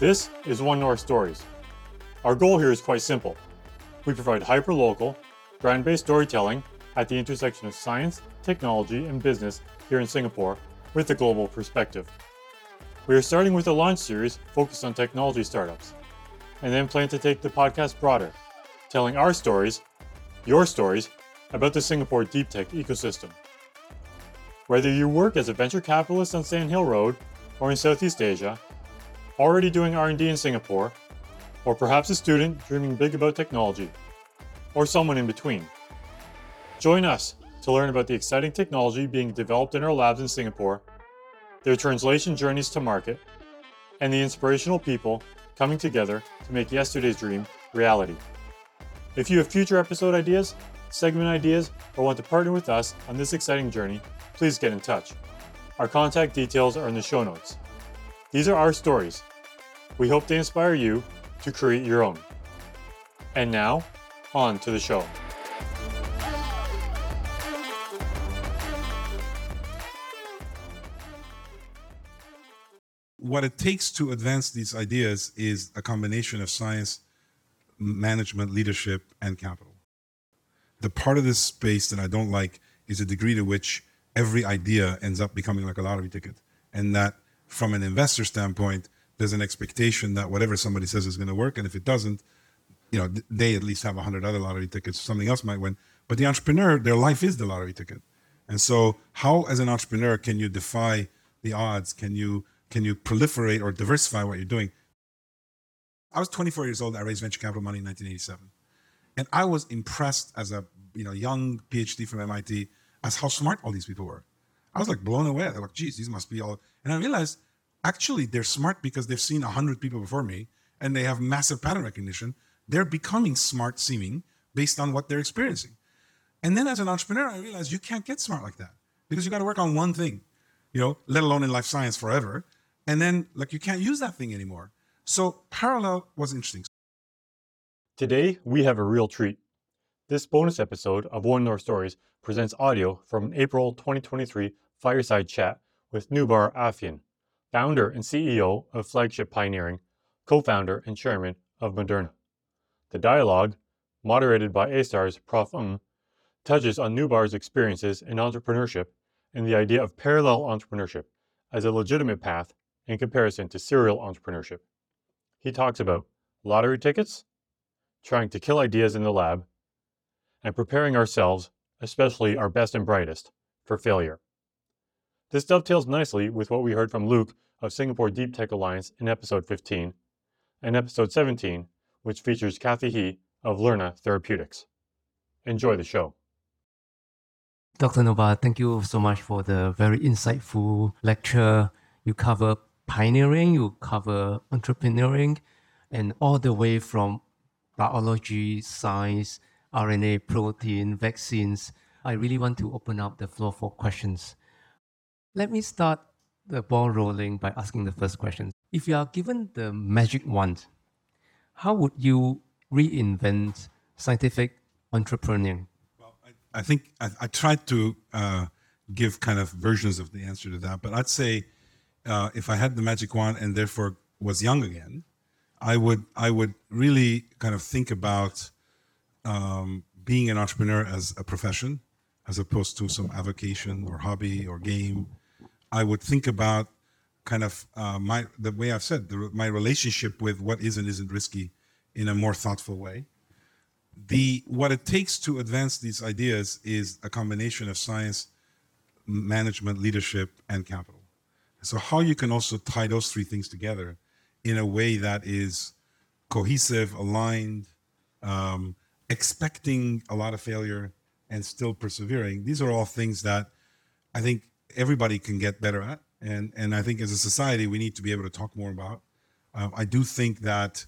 This is One North Stories. Our goal here is quite simple. We provide hyper-local, brand-based storytelling at the intersection of science, technology, and business here in Singapore with a global perspective. We are starting with a launch series focused on technology startups, and then plan to take the podcast broader, telling our stories, your stories, about the Singapore deep tech ecosystem. Whether you work as a venture capitalist on Sand Hill Road or in Southeast Asia, already doing R&D in Singapore, or perhaps a student dreaming big about technology, or someone in between. Join us to learn about the exciting technology being developed in our labs in Singapore, their translation journeys to market, and the inspirational people coming together to make yesterday's dream reality. If you have future episode ideas, segment ideas, or want to partner with us on this exciting journey, please get in touch. Our contact details are in the show notes. These are our stories. We hope they inspire you to create your own. And now, on to the show. What it takes to advance these ideas is a combination of science, management, leadership, and capital. The part of this space that I don't like is the degree to which every idea ends up becoming like a lottery ticket. And that from an investor standpoint, there's an expectation that whatever somebody says is going to work. And if it doesn't, you know, they at least have a hundred other lottery tickets, something else might win. But the entrepreneur, their life is the lottery ticket. And so how as an entrepreneur can you defy the odds? Can you can you proliferate or diversify what you're doing? I was 24 years old. I raised venture capital money in 1987. And I was impressed as a you know young PhD from MIT as how smart all these people were. I was like blown away. They're like, geez, these must be all. And I realized actually they're smart because they've seen a hundred people before me and they have massive pattern recognition. They're becoming smart seeming based on what they're experiencing. And then as an entrepreneur, I realized you can't get smart like that because you got to work on one thing, you know, let alone in life science forever. And then like you can't use that thing anymore. So parallel was interesting. Today, we have a real treat. This bonus episode of One North Stories presents audio from an April 2023 fireside chat with Noubar Afeyan, founder and CEO of Flagship Pioneering, co founder and chairman of Moderna. The dialogue, moderated by A-Star's Prof. Ng, touches on Noubar's experiences in entrepreneurship and the idea of parallel entrepreneurship as a legitimate path in comparison to serial entrepreneurship. He talks about lottery tickets, trying to kill ideas in the lab, and preparing ourselves, especially our best and brightest, for failure. This dovetails nicely with what we heard from Luke of Singapore Deep Tech Alliance in episode 15, and episode 17, which features Kathy He of Lerna Therapeutics. Enjoy the show. Dr. Noubar, thank you so much for the very insightful lecture. You cover pioneering, you cover entrepreneuring, and all the way from biology, science, RNA, protein, vaccines. I really want to open up the floor for questions. Let me start the ball rolling by asking the first question. If you are given the magic wand, how would you reinvent scientific entrepreneurship? Well, I, I think I, I, tried to uh, give kind of versions of the answer to that, but I'd say uh, if I had the magic wand and therefore was young again, I would I would really kind of think about um, being an entrepreneur as a profession, as opposed to some avocation or hobby or game. I would think about kind of uh, my the way I've said the, my relationship with what is and isn't risky in a more thoughtful way. The what it takes to advance these ideas is a combination of science, management, leadership, and capital. So how you can also tie those three things together in a way that is cohesive, aligned, um, expecting a lot of failure and still persevering. These are all things that I think everybody can get better at. And, and I think as a society, we need to be able to talk more about. Um, I do think that,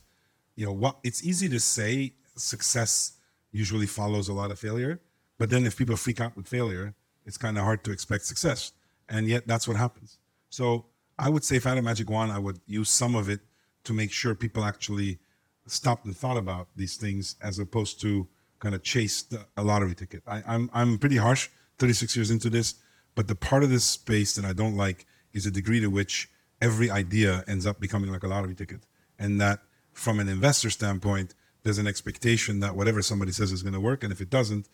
you know, what it's easy to say success usually follows a lot of failure. But then if people freak out with failure, it's kind of hard to expect success. And yet that's what happens. So I would say if I had a magic wand, I would use some of it to make sure people actually stopped and thought about these things as opposed to kind of chase the, a lottery ticket. I, I'm I'm pretty harsh, 36 years into this, but the part of this space that I don't like is the degree to which every idea ends up becoming like a lottery ticket. and that from an investor standpoint, there's an expectation that whatever somebody says is going to work, and if it doesn't,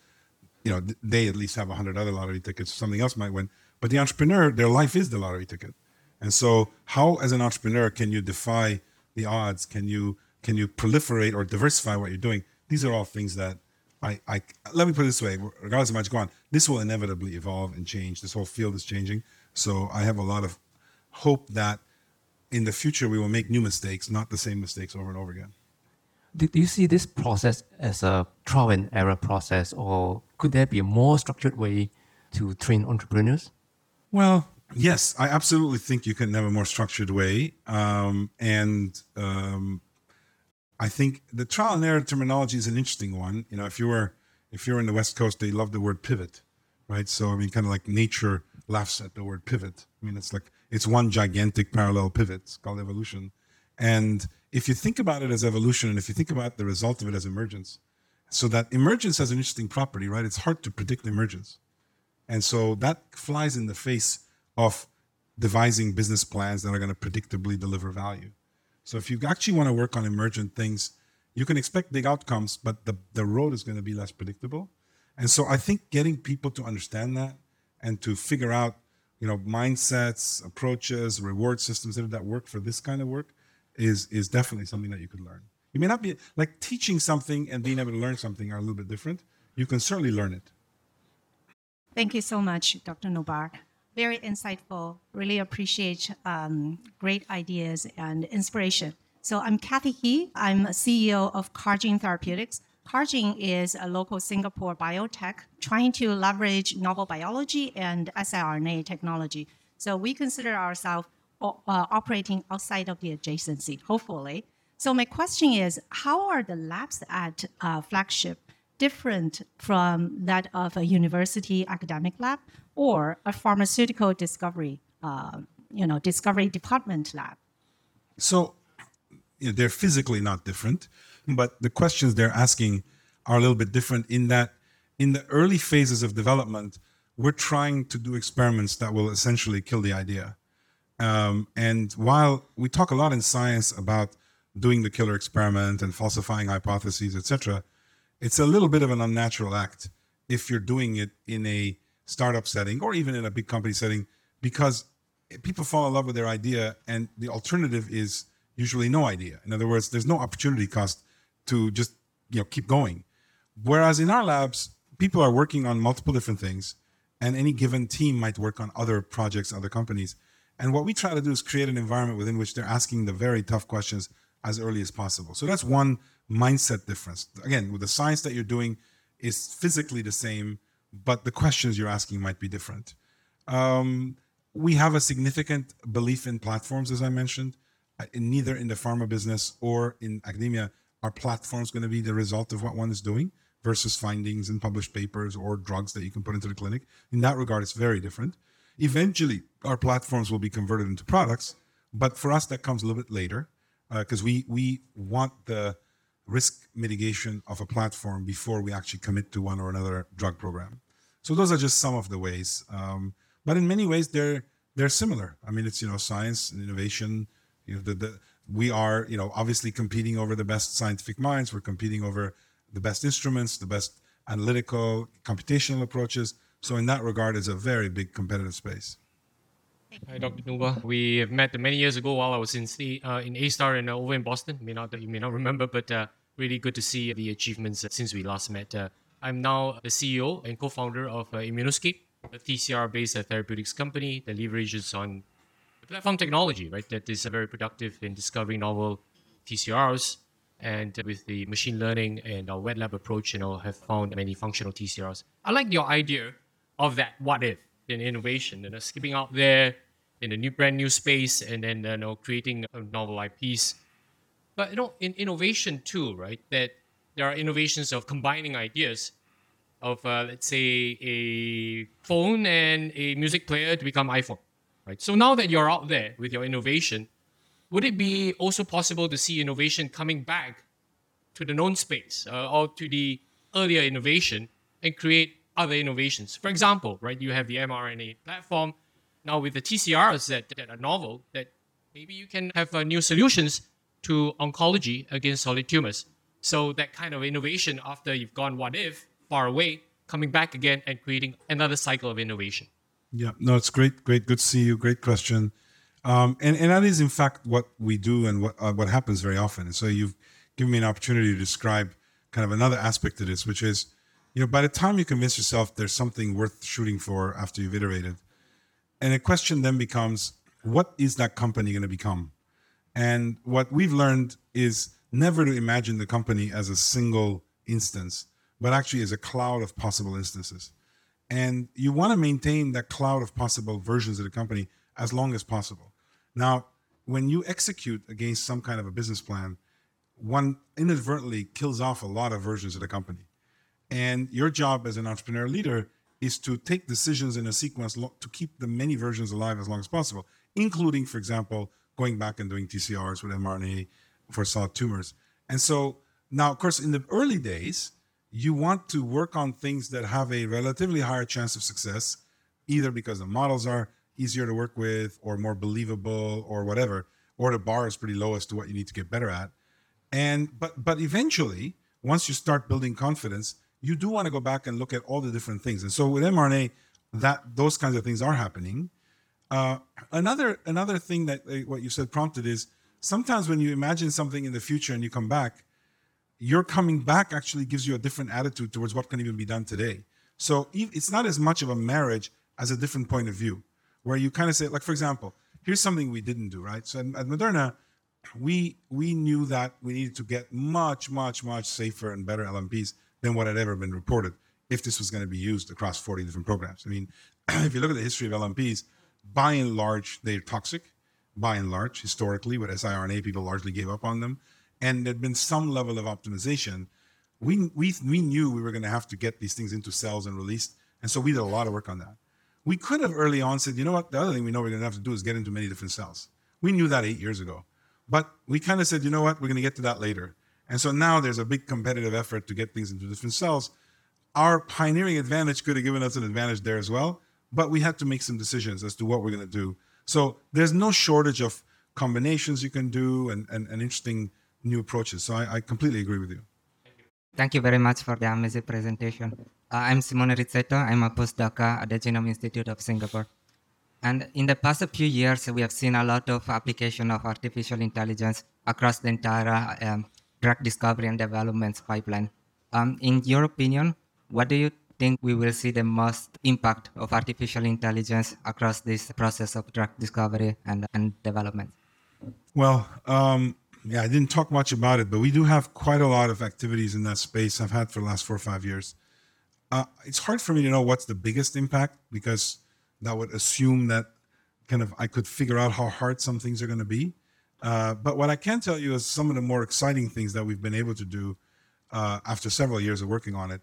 you know, they at least have a hundred other lottery tickets. Something else might win. But the entrepreneur, their life is the lottery ticket. And so, how as an entrepreneur can you defy the odds? Can you can you proliferate or diversify what you're doing? These are all things that I, I let me put it this way: regardless of Magic on, this will inevitably evolve and change. This whole field is changing. So I have a lot of hope that in the future we will make new mistakes, not the same mistakes over and over again. Do, do you see this process as a trial and error process, or could there be a more structured way to train entrepreneurs? Well, yes, I absolutely think you can have a more structured way. Um, and um, I think the trial and error terminology is an interesting one. You know, if you were if you're in the West Coast, they love the word pivot, right? So I mean, kind of like nature laughs at the word pivot. I mean, it's like it's one gigantic parallel pivot. It's called evolution. And if you think about it as evolution, and if you think about the result of it as emergence, so that emergence has an interesting property, right? It's hard to predict emergence. And so that flies in the face of devising business plans that are going to predictably deliver value. So if you actually want to work on emergent things, you can expect big outcomes, but the, the road is going to be less predictable. And so I think getting people to understand that and to figure out, you know, mindsets, approaches, reward systems that work for this kind of work is is definitely something that you could learn. You may not be like teaching something and being able to learn something are a little bit different. You can certainly learn it. Thank you so much, Dr. Noubar. Very insightful. Really appreciate um, great ideas and inspiration. So I'm Kathy He. I'm a CEO of Cargene Therapeutics. Cargene is a local Singapore biotech trying to leverage novel biology and siRNA technology. So we consider ourselves uh, operating outside of the adjacency, hopefully. So my question is, how are the labs at uh, Flagship different from that of a university academic lab or a pharmaceutical discovery, uh, you know, discovery department lab? So you know, they're physically not different, but the questions they're asking are a little bit different in that in the early phases of development, we're trying to do experiments that will essentially kill the idea. Um, and while we talk a lot in science about doing the killer experiment and falsifying hypotheses, etc., it's a little bit of an unnatural act if you're doing it in a startup setting or even in a big company setting because people fall in love with their idea and the alternative is usually no idea. In other words there's no opportunity cost to just you know keep going. Whereas in our labs people are working on multiple different things and any given team might work on other projects other companies. And what we try to do is create an environment within which they're asking the very tough questions as early as possible. So that's one mindset difference. Again, with the science that you're doing is physically the same, but the questions you're asking might be different. Um, we have a significant belief in platforms, as I mentioned. Uh, in neither in the pharma business or in academia are platforms going to be the result of what one is doing versus findings in published papers or drugs that you can put into the clinic. In that regard, it's very different. Eventually, our platforms will be converted into products, but for us, that comes a little bit later because uh, we we want the risk mitigation of a platform before we actually commit to one or another drug program. So those are just some of the ways. Um, but in many ways, they're they're similar. I mean, it's you know science and innovation. You know, the, the we are you know obviously competing over the best scientific minds. We're competing over the best instruments, the best analytical, computational approaches. So in that regard, it's a very big competitive space. Hi, Dr. Noubar. We have met many years ago while I was in uh, in A Star and uh, over in Boston. May not you may not remember, but uh, really good to see the achievements since we last met. Uh, I'm now the CEO and co-founder of uh, Immunoscape, a TCR-based uh, therapeutics company that leverages on platform technology, right? That is very productive in discovering novel TCRs. And with the machine learning and our wet lab approach, you know, have found many functional TCRs. I like your idea of that what if in innovation, you know, skipping out there in a new brand new space and then you know creating a novel IPs but you know, in innovation too, right? That there are innovations of combining ideas of uh, let's say a phone and a music player to become iPhone, right? So now that you're out there with your innovation, would it be also possible to see innovation coming back to the known space uh, or to the earlier innovation and create other innovations? For example, right, you have the mRNA platform now with the TCRs that, that are novel, that maybe you can have uh, new solutions to oncology against solid tumors. So that kind of innovation after you've gone what if far away, coming back again and creating another cycle of innovation. Yeah, no, it's great, great, good to see you. Great question, um, and and that is in fact what we do and what uh, what happens very often. And so you've given me an opportunity to describe kind of another aspect to this, which is, you know, by the time you convince yourself there's something worth shooting for after you've iterated, and the question then becomes, what is that company going to become? And what we've learned is never to imagine the company as a single instance, but actually as a cloud of possible instances. And you want to maintain that cloud of possible versions of the company as long as possible. Now, when you execute against some kind of a business plan, one inadvertently kills off a lot of versions of the company. And your job as an entrepreneur leader is to take decisions in a sequence to keep the many versions alive as long as possible, including, for example, going back and doing TCRs with mRNA for solid tumors. And so now, of course, in the early days, you want to work on things that have a relatively higher chance of success, either because the models are easier to work with or more believable or whatever, or the bar is pretty low as to what you need to get better at. And but but eventually, once you start building confidence, you do want to go back and look at all the different things. And so with mRNA, that those kinds of things are happening. Uh, another another thing that uh, what you said prompted is sometimes when you imagine something in the future and you come back, your coming back actually gives you a different attitude towards what can even be done today. So it's not as much of a marriage as a different point of view, where you kind of say, like for example, here's something we didn't do, right? So at, at Moderna, we we knew that we needed to get much, much, much safer and better LNPs than what had ever been reported if this was going to be used across 40 different programs. I mean, if you look at the history of LNPs, by and large, they're toxic. By and large, historically, with siRNA, people largely gave up on them. And there'd been some level of optimization. We, we, we knew we were going to have to get these things into cells and released. And so we did a lot of work on that. We could have early on said, you know what, the other thing we know we're going to have to do is get into many different cells. We knew that eight years ago. But we kind of said, you know what, we're going to get to that later. And so now there's a big competitive effort to get things into different cells. Our pioneering advantage could have given us an advantage there as well, but we had to make some decisions as to what we're going to do. So there's no shortage of combinations you can do and, and, and interesting new approaches. So I, I completely agree with you. Thank you very much for the amazing presentation. Uh, I'm Simone Rizzetto. I'm a postdoc at the Genome Institute of Singapore. And in the past few years, we have seen a lot of application of artificial intelligence across the entire um, drug discovery and development pipeline. Um, in your opinion, what do you think we will see the most impact of artificial intelligence across this process of drug discovery and, and development? Well, um, yeah, I didn't talk much about it, but we do have quite a lot of activities in that space. I've had for the last four or five years. Uh, it's hard for me to know what's the biggest impact because that would assume that kind of I could figure out how hard some things are going to be. Uh, but what I can tell you is some of the more exciting things that we've been able to do uh, after several years of working on it.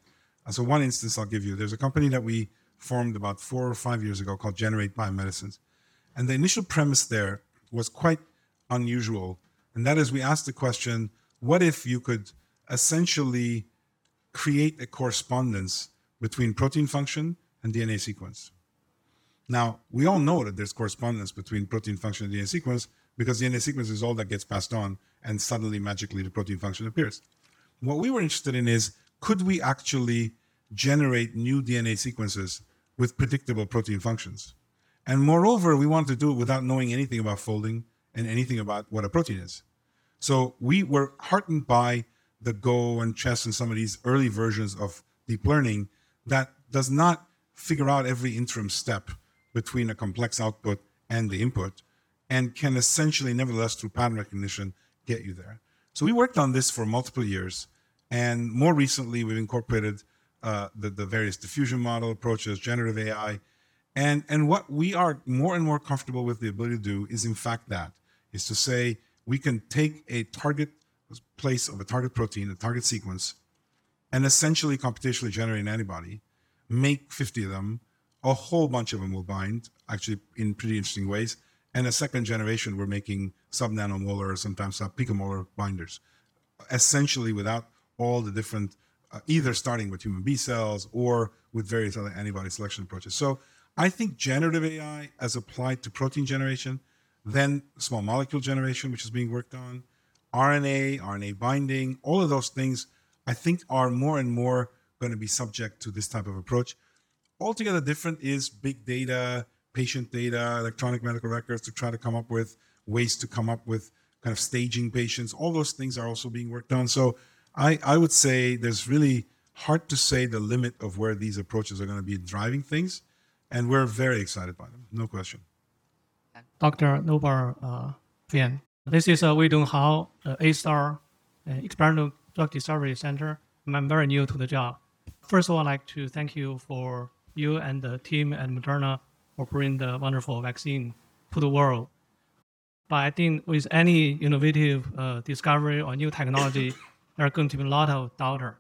So one instance I'll give you. There's a company that we formed about four or five years ago called Generate Biomedicines, and the initial premise there was quite unusual, and that is we asked the question: What if you could essentially create a correspondence between protein function and DNA sequence? Now, we all know that there's correspondence between protein function and DNA sequence because DNA sequence is all that gets passed on, and suddenly, magically, the protein function appears. What we were interested in is could we actually generate new DNA sequences with predictable protein functions? And moreover, we wanted to do it without knowing anything about folding and anything about what a protein is. So we were heartened by the Go and Chess and some of these early versions of deep learning that does not figure out every interim step between a complex output and the input and can essentially, nevertheless, through pattern recognition, get you there. So we worked on this for multiple years. And more recently, we've incorporated uh, the, the various diffusion model approaches, generative AI. And, and what we are more and more comfortable with the ability to do is, in fact, that is to say, we can take a target place of a target protein, a target sequence, and essentially computationally generate an antibody, make 50 of them, a whole bunch of them will bind, actually in pretty interesting ways. And a second generation, we're making sub nanomolar or sometimes sub picomolar binders, essentially without all the different, uh, either starting with human B cells or with various other antibody selection approaches. So I think generative AI as applied to protein generation, then small molecule generation, which is being worked on, RNA, RNA binding, all of those things, I think are more and more going to be subject to this type of approach. Altogether different is big data, patient data, electronic medical records to try to come up with ways to come up with kind of staging patients. All those things are also being worked on. So I, I would say there's really hard to say the limit of where these approaches are going to be driving things. And we're very excited by them, no question. Dr. Noubar uh, Vian. This is uh, Wei Dong Hao, uh, A-STAR uh, Experimental Drug Discovery Center. I'm very new to the job. First of all, I'd like to thank you for you and the team at Moderna for bringing the wonderful vaccine to the world. But I think with any innovative uh, discovery or new technology, there are going to be a lot of doubter.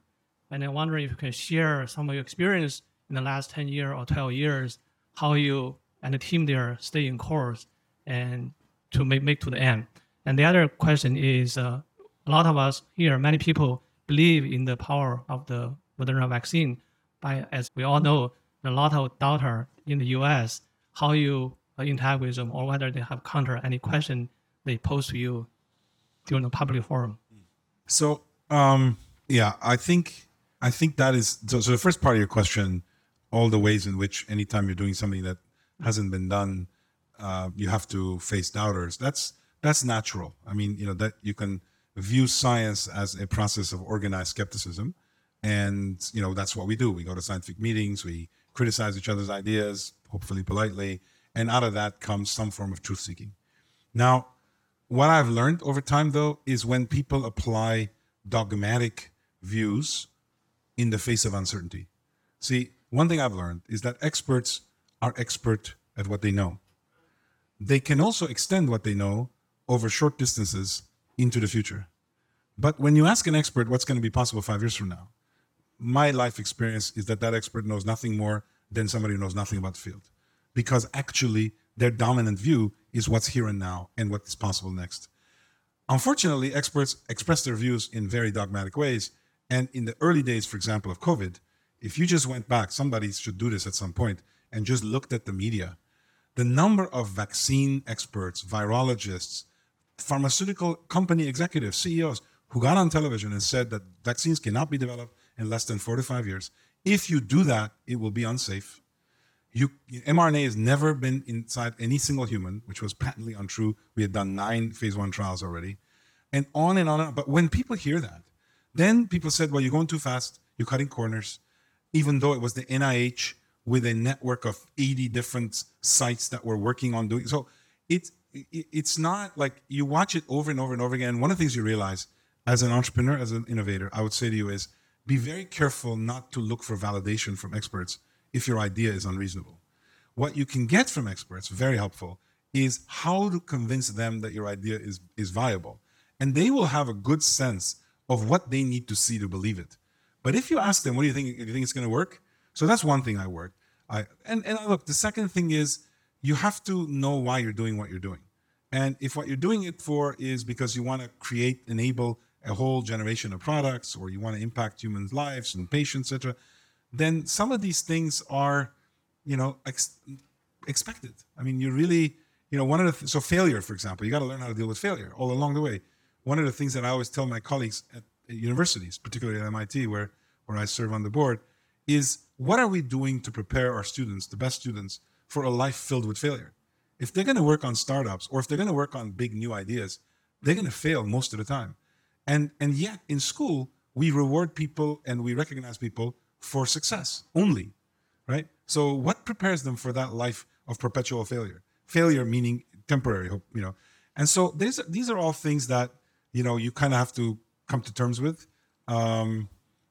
And I wonder if you can share some of your experience in the last 10 years or 12 years, how you and the team there stay in course and to make, make to the end. And the other question is, uh, a lot of us here, many people believe in the power of the Moderna vaccine. But as we all know, a lot of doubter in the U.S. how you uh, interact with them or whether they have counter any question they pose to you during the public forum. So um, yeah, I think I think that is so, so. The first part of your question, all the ways in which anytime you're doing something that hasn't been done, uh, you have to face doubters. That's that's natural. I mean, you know that you can view science as a process of organized skepticism, and you know that's what we do. We go to scientific meetings, we criticize each other's ideas, hopefully politely, and out of that comes some form of truth seeking. Now, what I've learned over time, though, is when people apply dogmatic views in the face of uncertainty. See, one thing I've learned is that experts are expert at what they know. They can also extend what they know over short distances into the future. But when you ask an expert what's going to be possible five years from now, my life experience is that that expert knows nothing more than somebody who knows nothing about the field. Because actually, their dominant view is what's here and now and what is possible next. Unfortunately, experts express their views in very dogmatic ways. And in the early days, for example, of COVID, if you just went back, somebody should do this at some point, and just looked at the media, the number of vaccine experts, virologists, pharmaceutical company executives, CEOs who got on television and said that vaccines cannot be developed in less than four to five years. If you do that, it will be unsafe. You, mRNA has never been inside any single human, which was patently untrue. We had done nine phase one trials already, and on and on. And on. But when people hear that, then people said, "Well, you're going too fast. You're cutting corners." Even though it was the NIH with a network of 80 different sites that were working on doing so, it's it's not like you watch it over and over and over again. One of the things you realize as an entrepreneur, as an innovator, I would say to you is be very careful not to look for validation from experts if your idea is unreasonable. What you can get from experts, very helpful, is how to convince them that your idea is, is viable. And they will have a good sense of what they need to see to believe it. But if you ask them, what do you think? Do you think it's going to work? So that's one thing I work. I and, and look, the second thing is you have to know why you're doing what you're doing. And if what you're doing it for is because you want to create, enable a whole generation of products, or you want to impact humans' lives and patients, etc., then some of these things are, you know, ex- expected. I mean, you really, you know, one of the th- so failure, for example, you got to learn how to deal with failure all along the way. One of the things that I always tell my colleagues at, at universities, particularly at MIT, where where I serve on the board, is what are we doing to prepare our students, the best students, for a life filled with failure? If they're going to work on startups or if they're going to work on big new ideas, they're going to fail most of the time. And and yet in school we reward people and we recognize people for success only, right? So what prepares them for that life of perpetual failure? Failure meaning temporary, hope, you know. And so these these are all things that you know you kind of have to come to terms with. Um,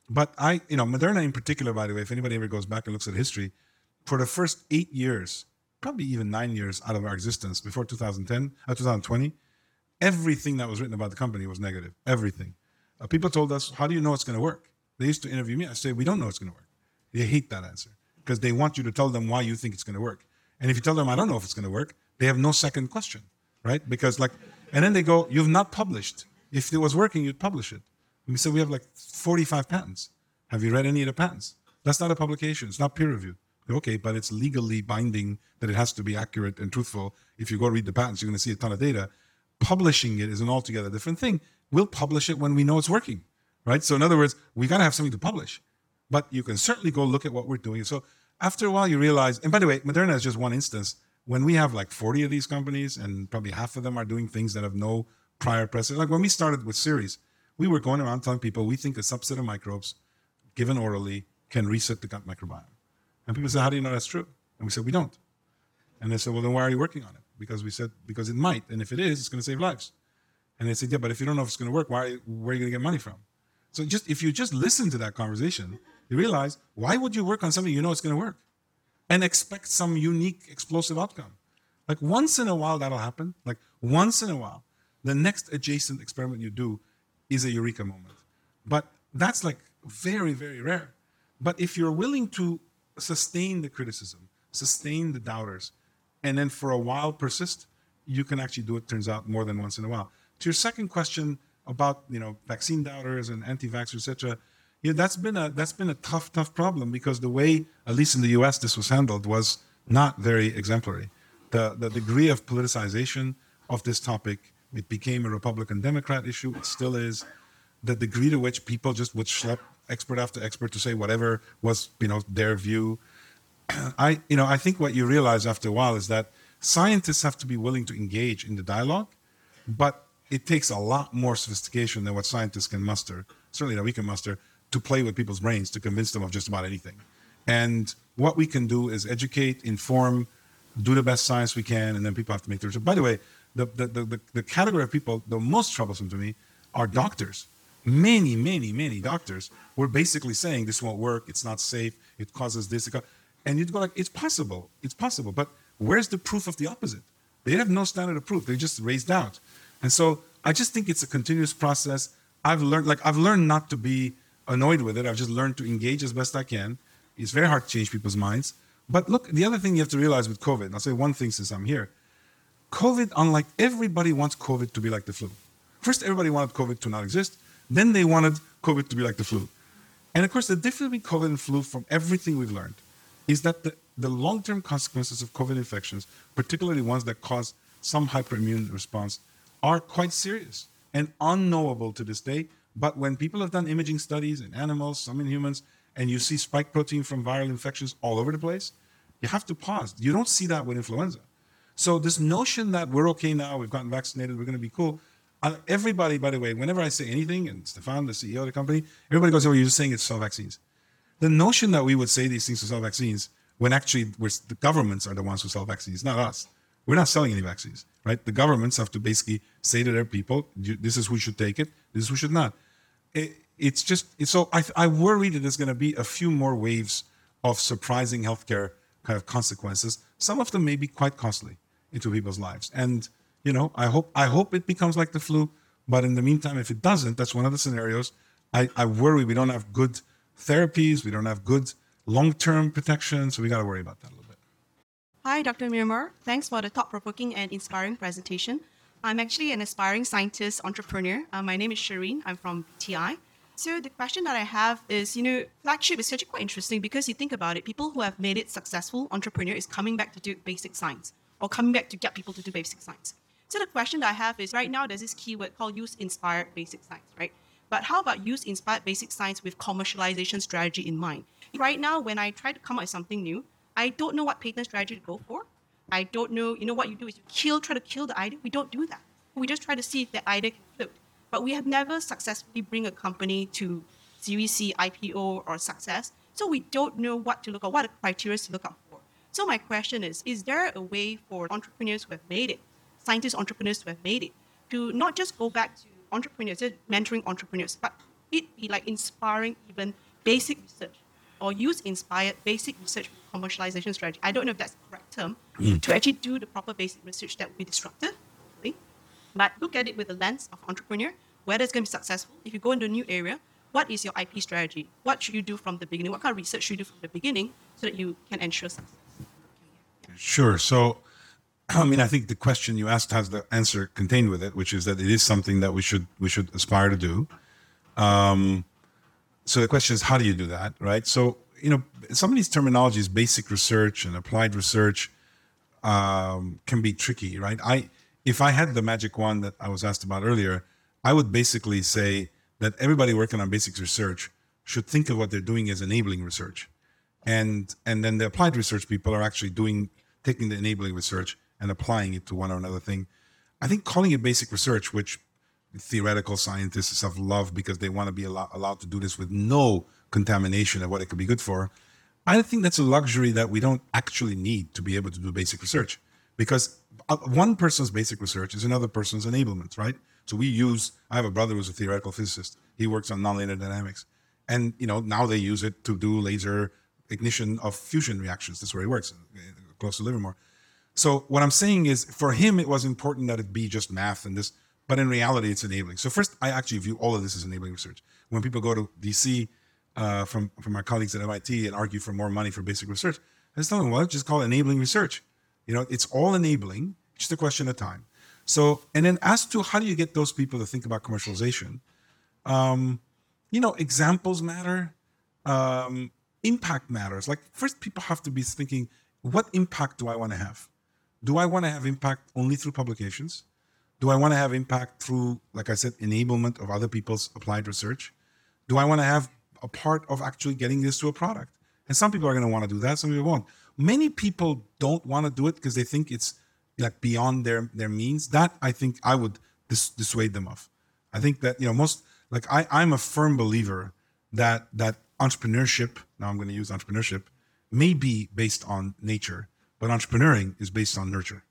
but I, you know, Moderna in particular, by the way, if anybody ever goes back and looks at history, for the first eight years, probably even nine years out of our existence before 2010, uh, 2020, everything that was written about the company was negative. Everything. Uh, people told us, "How do you know it's going to work?" They used to interview me. I say, "We don't know it's going to work." They hate that answer because they want you to tell them why you think it's going to work. And if you tell them, "I don't know if it's going to work," they have no second question, right? Because like, and then they go, "You've not published. If it was working, you'd publish it." And we said, "We have like 45 patents. Have you read any of the patents? That's not a publication. It's not peer reviewed." Okay, but it's legally binding that it has to be accurate and truthful. If you go read the patents, you're going to see a ton of data publishing it is an altogether different thing. we'll publish it when we know it's working, right? So in other words, we got to have something to publish, but you can certainly go look at what we're doing. So after a while, you realize, and by the way, Moderna is just one instance. When we have like 40 of these companies and probably half of them are doing things that have no prior precedent, like when we started with Seres, we were going around telling people we think a subset of microbes given orally can reset the gut microbiome. And people said, How do you know that's true? And we said, We don't. And they said, Well, then why are you working on it? Because we said, Because it might. And if it is, it's going to save lives. And they said, Yeah, but if you don't know if it's going to work, why, where are you going to get money from? So just if you just listen to that conversation, you realize why would you work on something you know it's going to work and expect some unique explosive outcome? Like once in a while that'll happen. Like once in a while, the next adjacent experiment you do is a eureka moment. But that's like very, very rare. But if you're willing to sustain the criticism, sustain the doubters, and then for a while persist, you can actually do it, turns out, more than once in a while. To your second question about you know vaccine doubters and anti-vaxxers, etc., yeah, that's been a that's been a tough, tough problem because the way, at least in the US, this was handled was not very exemplary. The the degree of politicization of this topic, it became a Republican Democrat issue, it still is. The degree to which people just would schlep expert after expert to say whatever was, you know, their view. I, you know, I think what you realize after a while is that scientists have to be willing to engage in the dialogue, but it takes a lot more sophistication than what scientists can muster, certainly that we can muster, to play with people's brains to convince them of just about anything. And what we can do is educate, inform, do the best science we can, and then people have to make their. By the way, the, the, the, the category of people the most troublesome to me are doctors. Many, many, many doctors were basically saying this won't work, it's not safe, it causes this. And you'd go like, it's possible, it's possible, but where's the proof of the opposite? They have no standard of proof. They just raised doubt. And so I just think it's a continuous process. I've learned, like, I've learned not to be annoyed with it. I've just learned to engage as best I can. It's very hard to change people's minds. But look, the other thing you have to realize with COVID, and I'll say one thing since I'm here COVID, unlike everybody wants COVID to be like the flu. First, everybody wanted COVID to not exist. Then they wanted COVID to be like the flu. And of course, the difference between COVID and flu, from everything we've learned, is that the, the long term consequences of COVID infections, particularly ones that cause some hyperimmune response, are quite serious and unknowable to this day. But when people have done imaging studies in animals, some in humans, and you see spike protein from viral infections all over the place, you have to pause. You don't see that with influenza. So this notion that we're okay now, we've gotten vaccinated, we're going to be cool. Uh, everybody, by the way, whenever I say anything, and Stéphane, the CEO of the company, everybody goes, "Oh, you're just saying it's sell vaccines." The notion that we would say these things to sell vaccines, when actually the governments are the ones who sell vaccines, not us. We're not selling any vaccines, right? The governments have to basically say to their people, "This is who should take it. This is who should not." It, it's just it's so I, I worry that there's going to be a few more waves of surprising healthcare kind of consequences. Some of them may be quite costly into people's lives, and you know, I hope I hope it becomes like the flu. But in the meantime, if it doesn't, that's one of the scenarios. I, I worry we don't have good therapies, we don't have good long-term protection, so we got to worry about that a little. Hi, Dr. Miramar. Thanks for the thought-provoking and inspiring presentation. I'm actually an aspiring scientist entrepreneur. Uh, my name is Shireen. I'm from TI. So the question that I have is, you know, flagship is actually quite interesting because you think about it, people who have made it successful entrepreneur is coming back to do basic science or coming back to get people to do basic science. So the question that I have is right now there's this keyword called use inspired basic science, right? But how about use inspired basic science with commercialization strategy in mind? Right now, when I try to come up with something new, I don't know what patent strategy to go for. I don't know, you know, what you do is you kill, try to kill the idea. We don't do that. We just try to see if the idea can float. But we have never successfully bring a company to Series C, IPO, or success. So we don't know what to look at, what criteria to look out for. So my question is, is there a way for entrepreneurs who have made it scientists, entrepreneurs who have made it to not just go back to entrepreneurs, mentoring entrepreneurs, but it be like inspiring even basic research or use inspired basic research commercialization strategy. I don't know if that's the correct term mm. to actually do the proper basic research that would be disruptive, really. but look at it with the lens of entrepreneur, whether it's going to be successful. If you go into a new area, what is your IP strategy? What should you do from the beginning? What kind of research should you do from the beginning so that you can ensure success? Sure. So I mean, I think the question you asked has the answer contained with it, which is that it is something that we should we should aspire to do. Um, so the question is, how do you do that, right? So you know, some of these terminologies, basic research and applied research, um, can be tricky, right? I if I had the magic wand that I was asked about earlier, I would basically say that everybody working on basic research should think of what they're doing as enabling research. And and then the applied research people are actually doing taking the enabling research and applying it to one or another thing. I think calling it basic research, which theoretical scientists stuff love because they want to be allow, allowed to do this with no contamination of what it could be good for. I think that's a luxury that we don't actually need to be able to do basic research because uh, one person's basic research is another person's enablement, right? So we use, I have a brother who's a theoretical physicist. He works on nonlinear dynamics. And, you know, now they use it to do laser ignition of fusion reactions. That's where he works, close to Livermore. So what I'm saying is for him, it was important that it be just math and this, but in reality, it's enabling. So first, I actually view all of this as enabling research. When people go to DC uh, from, from my colleagues at MIT and argue for more money for basic research, I just tell them, well, just call it enabling research. You know, it's all enabling, just a question of time. So, and then as to how do you get those people to think about commercialization, um, you know, examples matter, um, impact matters. Like first, people have to be thinking, what impact do I want to have? Do I want to have impact only through publications? Do I want to have impact through, like I said, enablement of other people's applied research? Do I want to have a part of actually getting this to a product? And some people are going to want to do that, some people won't. Many people don't want to do it because they think it's like beyond their their means. That I think I would dis- dissuade them of. I think that you know most like I I'm a firm believer that that entrepreneurship. Now I'm going to use entrepreneurship may be based on nature, but entrepreneuring is based on nurture.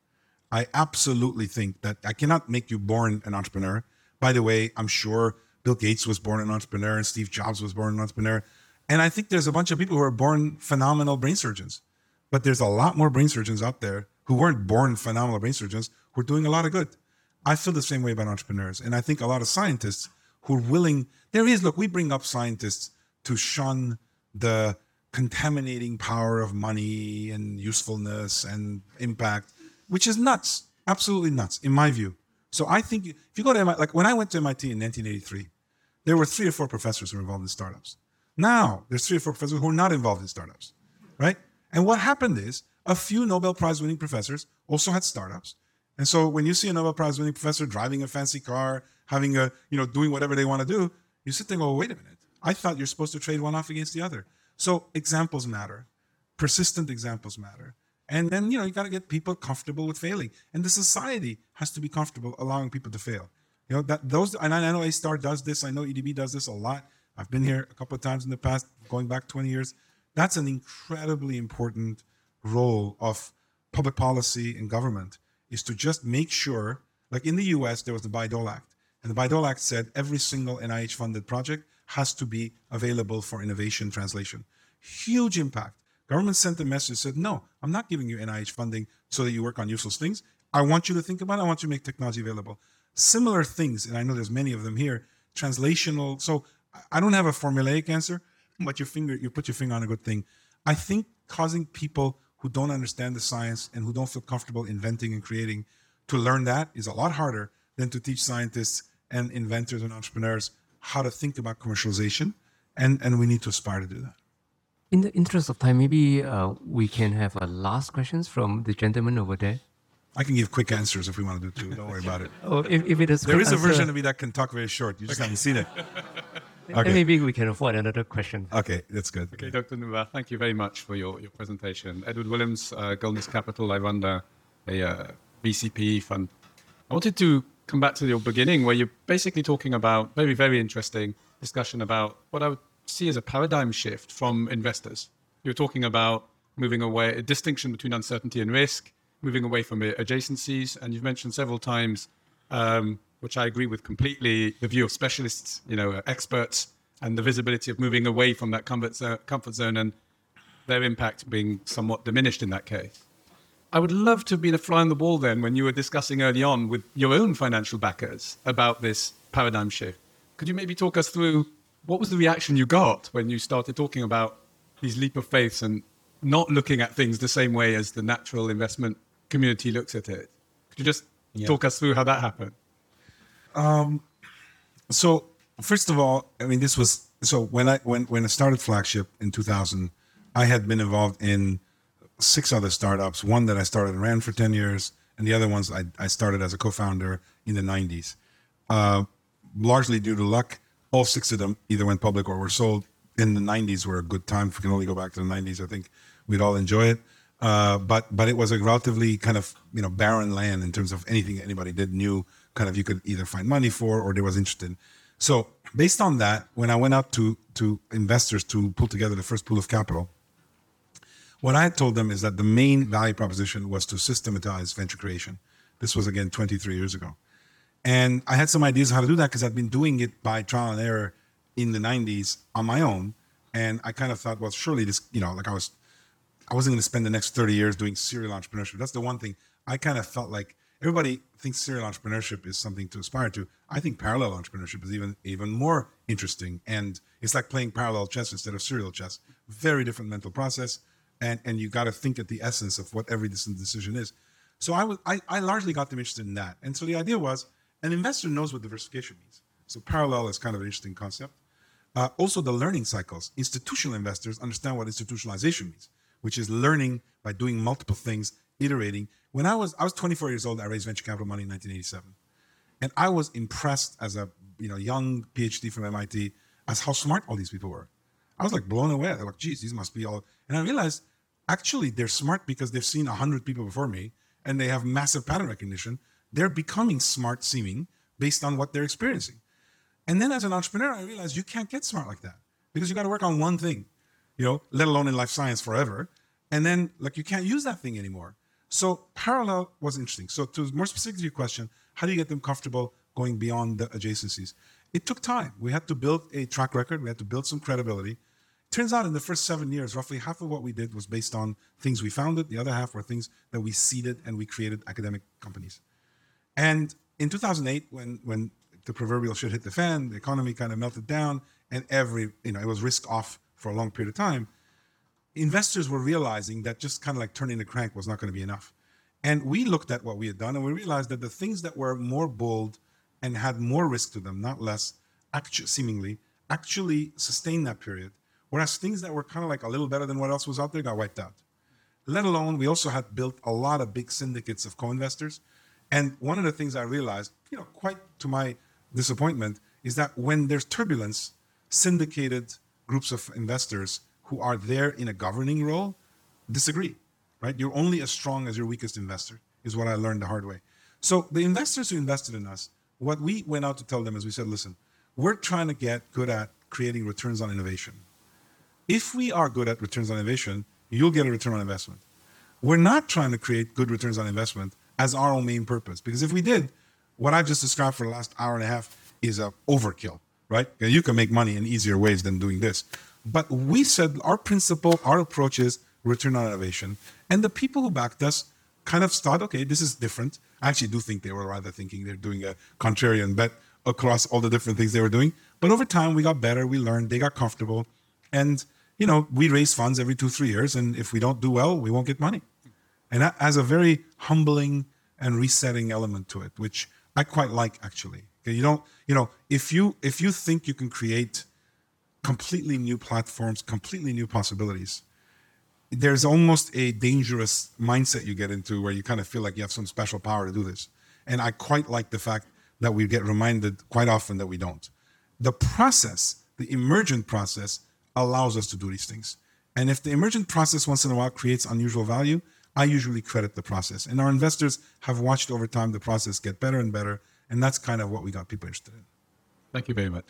I absolutely think that I cannot make you born an entrepreneur. By the way, I'm sure Bill Gates was born an entrepreneur and Steve Jobs was born an entrepreneur. And I think there's a bunch of people who are born phenomenal brain surgeons. But there's a lot more brain surgeons out there who weren't born phenomenal brain surgeons who are doing a lot of good. I feel the same way about entrepreneurs. And I think a lot of scientists who are willing, there is, look, we bring up scientists to shun the contaminating power of money and usefulness and impact, which is nuts, absolutely nuts, in my view. So I think if you go to MIT, like when I went to MIT in 1983, there were three or four professors who were involved in startups. Now there's three or four professors who are not involved in startups, right? And what happened is a few Nobel Prize winning professors also had startups. And so when you see a Nobel Prize winning professor driving a fancy car, having a, you know, doing whatever they want to do, you sit there and go, wait a minute. I thought you're supposed to trade one off against the other. So examples matter, persistent examples matter. And then, you know, you got to get people comfortable with failing. And the society has to be comfortable allowing people to fail. You know, that those, and I know A Star does this. I know EDB does this a lot. I've been here a couple of times in the past, going back 20 years. That's an incredibly important role of public policy and government is to just make sure, like in the US, there was the Bayh-Dole Act. And the Bayh-Dole Act said every single NIH funded project has to be available for innovation translation. Huge impact. Government sent a message said, no, I'm not giving you NIH funding so that you work on useless things. I want you to think about it. I want you to make technology available. Similar things, and I know there's many of them here, translational. So I don't have a formulaic answer, but your finger, you put your finger on a good thing. I think causing people who don't understand the science and who don't feel comfortable inventing and creating to learn that is a lot harder than to teach scientists and inventors and entrepreneurs how to think about commercialization, and and we need to aspire to do that. In the interest of time, maybe uh, we can have a last questions from the gentleman over there. I can give quick answers if we want to do two. Don't worry about it. Oh, if, if it is There quick is a answer, version of me that can talk very short. You just haven't seen it. then okay. maybe we can afford another question. Okay, that's good. Okay, Dr. Noubar, thank you very much for your, your presentation. Edward Williams, uh, Goldness Capital. I run the, a uh, VCP fund. I wanted to come back to your beginning where you're basically talking about very, very interesting discussion about what I would see as a paradigm shift from investors. You're talking about moving away, a distinction between uncertainty and risk, moving away from adjacencies. And you've mentioned several times, um, which I agree with completely, the view of specialists, you know, experts, and the visibility of moving away from that comfort zone, comfort zone and their impact being somewhat diminished in that case. I would love to have been a fly on the wall then when you were discussing early on with your own financial backers about this paradigm shift. Could you maybe talk us through what was the reaction you got when you started talking about these leap of faiths and not looking at things the same way as the natural investment community looks at it? Could you just talk us through how that happened? So first of all, I mean, this was so when I when when I started Flagship in 2000, I had been involved in six other startups. One that I started and ran for 10 years, and the other ones I, I started as a co-founder in the 90s. Uh, largely due to luck. All six of them either went public or were sold. In the 90s were a good time. If we can only go back to the 90s, I think we'd all enjoy it. Uh, but but it was a relatively kind of you know barren land in terms of anything anybody did knew kind of you could either find money for or they was interested. So based on that, when I went out to to investors to pull together the first pool of capital, what I told them is that the main value proposition was to systematize venture creation. This was again 23 years ago. And I had some ideas how to do that because I'd been doing it by trial and error in the 90s on my own. And I kind of thought, well, surely this, you know, like I was, I wasn't going to spend the next 30 years doing serial entrepreneurship. That's the one thing I kind of felt like everybody thinks serial entrepreneurship is something to aspire to. I think parallel entrepreneurship is even even more interesting. And it's like playing parallel chess instead of serial chess. Very different mental process. And, and you got to think at the essence of what every decision is. So I was I, I largely got them interested in that. And so the idea was an investor knows what diversification means. So parallel is kind of an interesting concept. Uh, also, the learning cycles. Institutional investors understand what institutionalization means, which is learning by doing multiple things, iterating. When I was I was 24 years old, I raised venture capital money in 1987, and I was impressed as a you know young PhD from MIT as how smart all these people were. I was like blown away. They're like, geez, these must be all. And I realized actually they're smart because they've seen a hundred people before me and they have massive pattern recognition. They're becoming smart seeming based on what they're experiencing. And then as an entrepreneur, I realized you can't get smart like that because you got to work on one thing, you know, let alone in life science forever. And then like you can't use that thing anymore. So parallel was interesting. So to more specific to your question, how do you get them comfortable going beyond the adjacencies? It took time. We had to build a track record. We had to build some credibility. Turns out in the first seven years, roughly half of what we did was based on things we founded. The other half were things that we seeded and we created academic companies. And in 2008, when when the proverbial shit hit the fan, the economy kind of melted down, and every you know it was risk off for a long period of time. Investors were realizing that just kind of like turning the crank was not going to be enough. And we looked at what we had done and we realized that the things that were more bold and had more risk to them, not less, actually, seemingly, actually sustained that period. Whereas things that were kind of like a little better than what else was out there got wiped out. Let alone, we also had built a lot of big syndicates of co investors. And one of the things I realized, you know, quite to my disappointment, is that when there's turbulence, syndicated groups of investors who are there in a governing role disagree, right? You're only as strong as your weakest investor, is what I learned the hard way. So the investors who invested in us, what we went out to tell them is we said, listen, we're trying to get good at creating returns on innovation. If we are good at returns on innovation, you'll get a return on investment. We're not trying to create good returns on investment as our own main purpose, because if we did, what I've just described for the last hour and a half is a overkill, right? You can make money in easier ways than doing this. But we said our principle, our approach is return on innovation. And the people who backed us kind of thought, okay, this is different. I actually do think they were rather thinking they're doing a contrarian bet across all the different things they were doing. But over time, we got better, we learned, they got comfortable. And, you know, we raise funds every two, three years. And if we don't do well, we won't get money. And that has a very humbling and resetting element to it, which I quite like actually. You don't, you know, if you if you think you can create completely new platforms, completely new possibilities, there's almost a dangerous mindset you get into where you kind of feel like you have some special power to do this. And I quite like the fact that we get reminded quite often that we don't. The process, the emergent process, allows us to do these things. And if the emergent process once in a while creates unusual value, I usually credit the process. And our investors have watched over time the process get better and better. And that's kind of what we got people interested in. Thank you very much.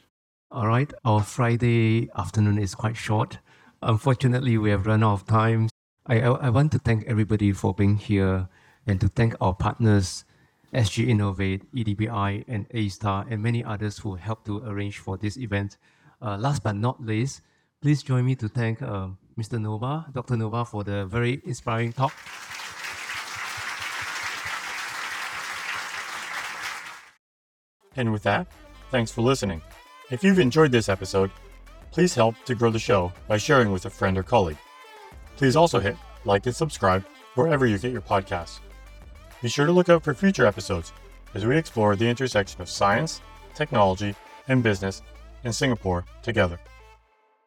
All right. Our Friday afternoon is quite short. Unfortunately, we have run out of time. I, I, I want to thank everybody for being here and to thank our partners, SG Innovate, EDBI, and A-Star, and many others who helped to arrange for this event. Uh, last but not least, please join me to thank uh, Mr. Noubar, Dr. Noubar, for the very inspiring talk. And with that, thanks for listening. If you've enjoyed this episode, please help to grow the show by sharing with a friend or colleague. Please also hit like and subscribe wherever you get your podcasts. Be sure to look out for future episodes as we explore the intersection of science, technology, and business in Singapore together.